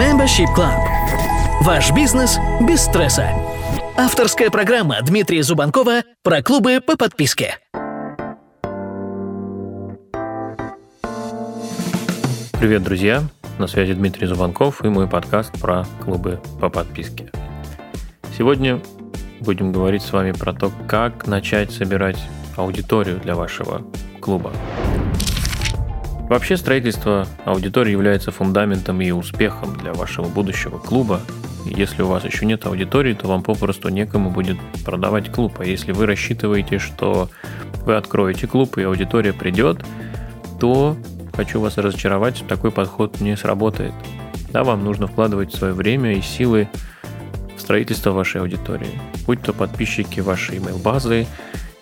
Membership Club. Ваш бизнес без стресса. Авторская программа Дмитрия Зубанкова про клубы по подписке. Привет, друзья! На связи Дмитрий Зубанков и мой подкаст про клубы по подписке. Сегодня будем говорить с вами про то, как начать собирать аудиторию для вашего клуба. Вообще строительство аудитории является фундаментом и успехом для вашего будущего клуба. если у вас еще нет аудитории, то вам попросту некому будет продавать клуб. А если вы рассчитываете, что вы откроете клуб и аудитория придет, то хочу вас разочаровать, такой подход не сработает. Да, вам нужно вкладывать свое время и силы в строительство вашей аудитории. Будь то подписчики вашей email базы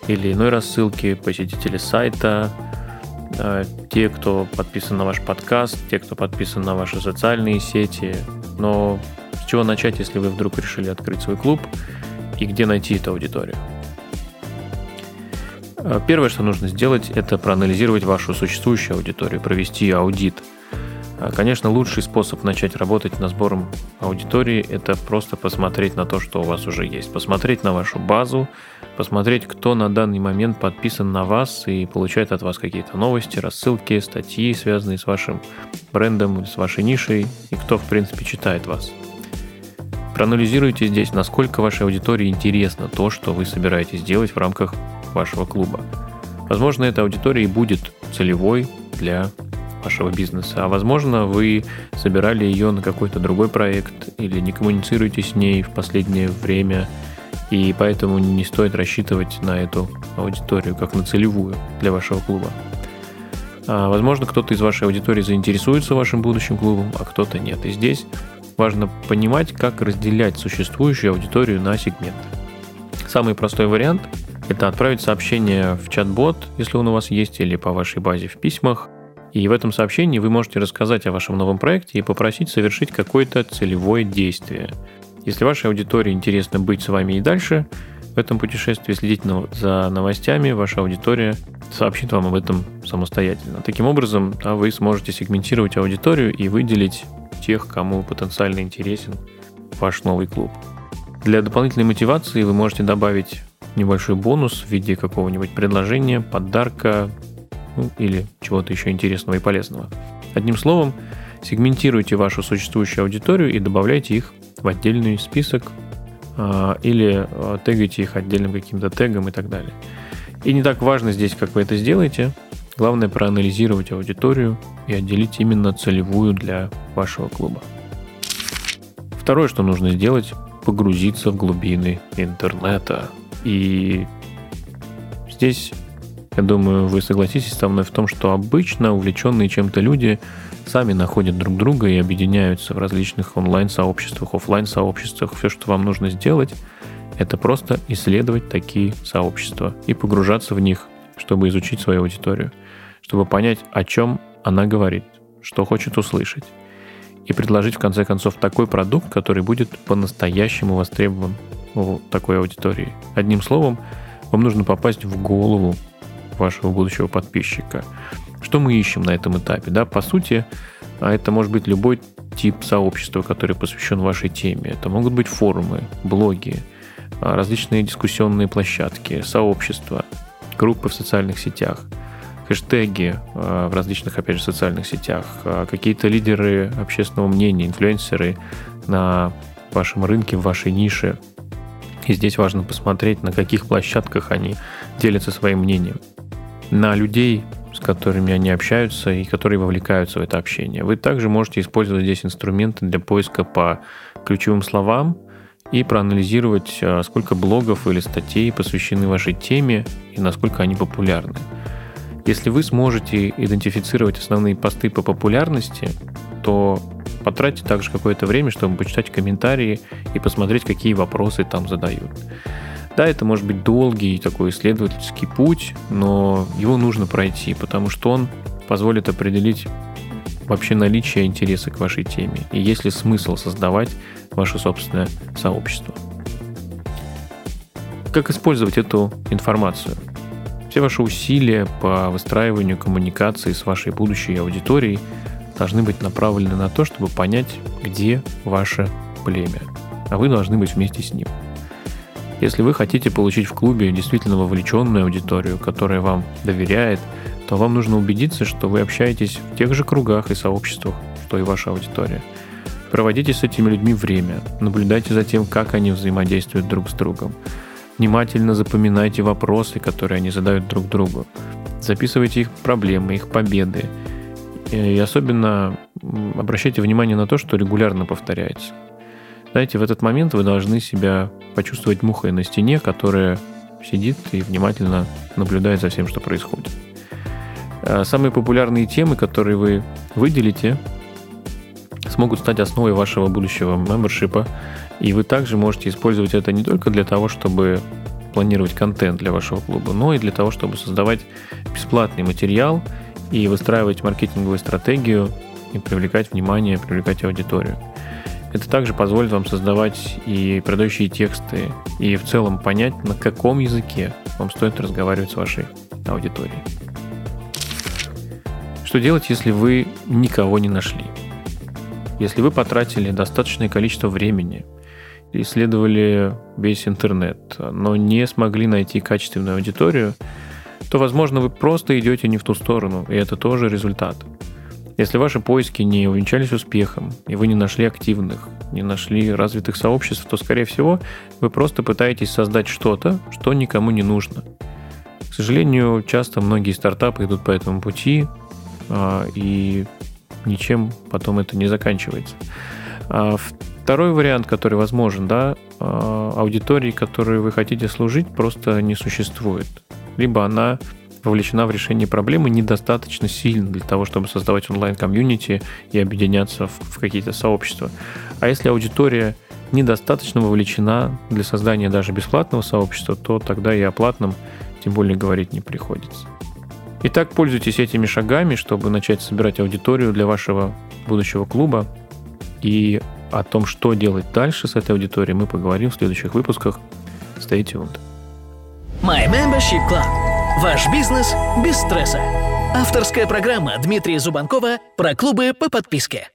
или иной рассылки, посетители сайта, те, кто подписан на ваш подкаст, те, кто подписан на ваши социальные сети. Но с чего начать, если вы вдруг решили открыть свой клуб и где найти эту аудиторию? Э, первое, что нужно сделать, это проанализировать вашу существующую аудиторию, провести аудит – конечно, лучший способ начать работать над сбором аудитории – это просто посмотреть на то, что у вас уже есть. Посмотреть на вашу базу, посмотреть, кто на данный момент подписан на вас и получает от вас какие-то новости, рассылки, статьи, связанные с вашим брендом, с вашей нишей, и кто, в принципе, читает вас. Проанализируйте здесь, насколько вашей аудитории интересно то, что вы собираетесь делать в рамках вашего клуба. Возможно, эта аудитория и будет целевой для вашего бизнеса. А возможно, вы собирали ее на какой-то другой проект или не коммуницируете с ней в последнее время, и поэтому не стоит рассчитывать на эту аудиторию как на целевую для вашего клуба. А, возможно, кто-то из вашей аудитории заинтересуется вашим будущим клубом, а кто-то нет. И здесь важно понимать, как разделять существующую аудиторию на сегменты. Самый простой вариант – это отправить сообщение в чат-бот, если он у вас есть, или по вашей базе в письмах, и в этом сообщении вы можете рассказать о вашем новом проекте и попросить совершить какое-то целевое действие. Если вашей аудитории интересно быть с вами и дальше в этом путешествии, следить за новостями, ваша аудитория сообщит вам об этом самостоятельно. Таким образом, вы сможете сегментировать аудиторию и выделить тех, кому потенциально интересен ваш новый клуб. Для дополнительной мотивации вы можете добавить небольшой бонус в виде какого-нибудь предложения, подарка, ну, или чего-то еще интересного и полезного. Одним словом, сегментируйте вашу существующую аудиторию и добавляйте их в отдельный список э, или э, тегайте их отдельным каким-то тегом и так далее. И не так важно здесь, как вы это сделаете. Главное проанализировать аудиторию и отделить именно целевую для вашего клуба. Второе, что нужно сделать, погрузиться в глубины интернета. И здесь я думаю, вы согласитесь со мной в том, что обычно увлеченные чем-то люди сами находят друг друга и объединяются в различных онлайн-сообществах, офлайн-сообществах. Все, что вам нужно сделать, это просто исследовать такие сообщества и погружаться в них, чтобы изучить свою аудиторию, чтобы понять, о чем она говорит, что хочет услышать, и предложить в конце концов такой продукт, который будет по-настоящему востребован у такой аудитории. Одним словом, вам нужно попасть в голову вашего будущего подписчика. Что мы ищем на этом этапе? Да, по сути, а это может быть любой тип сообщества, который посвящен вашей теме. Это могут быть форумы, блоги, а, различные дискуссионные площадки, сообщества, группы в социальных сетях, хэштеги а, в различных, опять же, социальных сетях, какие-то лидеры общественного мнения, инфлюенсеры на вашем рынке, в вашей нише. И здесь важно посмотреть, на каких площадках они делятся своим мнением на людей, с которыми они общаются и которые вовлекаются в это общение. Вы также можете использовать здесь инструменты для поиска по ключевым словам и проанализировать, а, сколько блогов или статей посвящены вашей теме и насколько они популярны. Если вы сможете идентифицировать основные посты по популярности, то потратьте также какое-то время, чтобы почитать комментарии и посмотреть, какие вопросы там задают. Да, это может быть долгий такой исследовательский путь, но его нужно пройти, потому что он позволит определить вообще наличие интереса к вашей теме и есть ли смысл создавать ваше собственное сообщество. Как использовать эту информацию? Все ваши усилия по выстраиванию коммуникации с вашей будущей аудиторией должны быть направлены на то, чтобы понять, где ваше племя. А вы должны быть вместе с ним. Если вы хотите получить в клубе действительно вовлеченную аудиторию, которая вам доверяет, то вам нужно убедиться, что вы общаетесь в тех же кругах и сообществах, что и ваша аудитория. Проводите с этими людьми время, наблюдайте за тем, как они взаимодействуют друг с другом. Внимательно запоминайте вопросы, которые они задают друг другу. Записывайте их проблемы, их победы. И особенно обращайте внимание на то, что регулярно повторяется. Знаете, в этот момент вы должны себя почувствовать мухой на стене, которая сидит и внимательно наблюдает за всем, что происходит. А самые популярные темы, которые вы выделите, смогут стать основой вашего будущего мембершипа. И вы также можете использовать это не только для того, чтобы планировать контент для вашего клуба, но и для того, чтобы создавать бесплатный материал и выстраивать маркетинговую стратегию и привлекать внимание, привлекать аудиторию. Это также позволит вам создавать и продающие тексты, и в целом понять, на каком языке вам стоит разговаривать с вашей аудиторией. Что делать, если вы никого не нашли? Если вы потратили достаточное количество времени, исследовали весь интернет, но не смогли найти качественную аудиторию, то, возможно, вы просто идете не в ту сторону, и это тоже результат. Если ваши поиски не увенчались успехом, и вы не нашли активных, не нашли развитых сообществ, то, скорее всего, вы просто пытаетесь создать что-то, что никому не нужно. К сожалению, часто многие стартапы идут по этому пути, а, и ничем потом это не заканчивается. А второй вариант, который возможен, да, а, аудитории, которой вы хотите служить, просто не существует. Либо она вовлечена в решение проблемы недостаточно сильно для того, чтобы создавать онлайн-комьюнити и объединяться в, в какие-то сообщества. А если аудитория недостаточно вовлечена для создания даже бесплатного сообщества, то тогда и о платном тем более говорить не приходится. Итак, пользуйтесь этими шагами, чтобы начать собирать аудиторию для вашего будущего клуба. И о том, что делать дальше с этой аудиторией, мы поговорим в следующих выпусках. Stay tuned. My Membership Club Ваш бизнес без стресса. Авторская программа Дмитрия Зубанкова про клубы по подписке.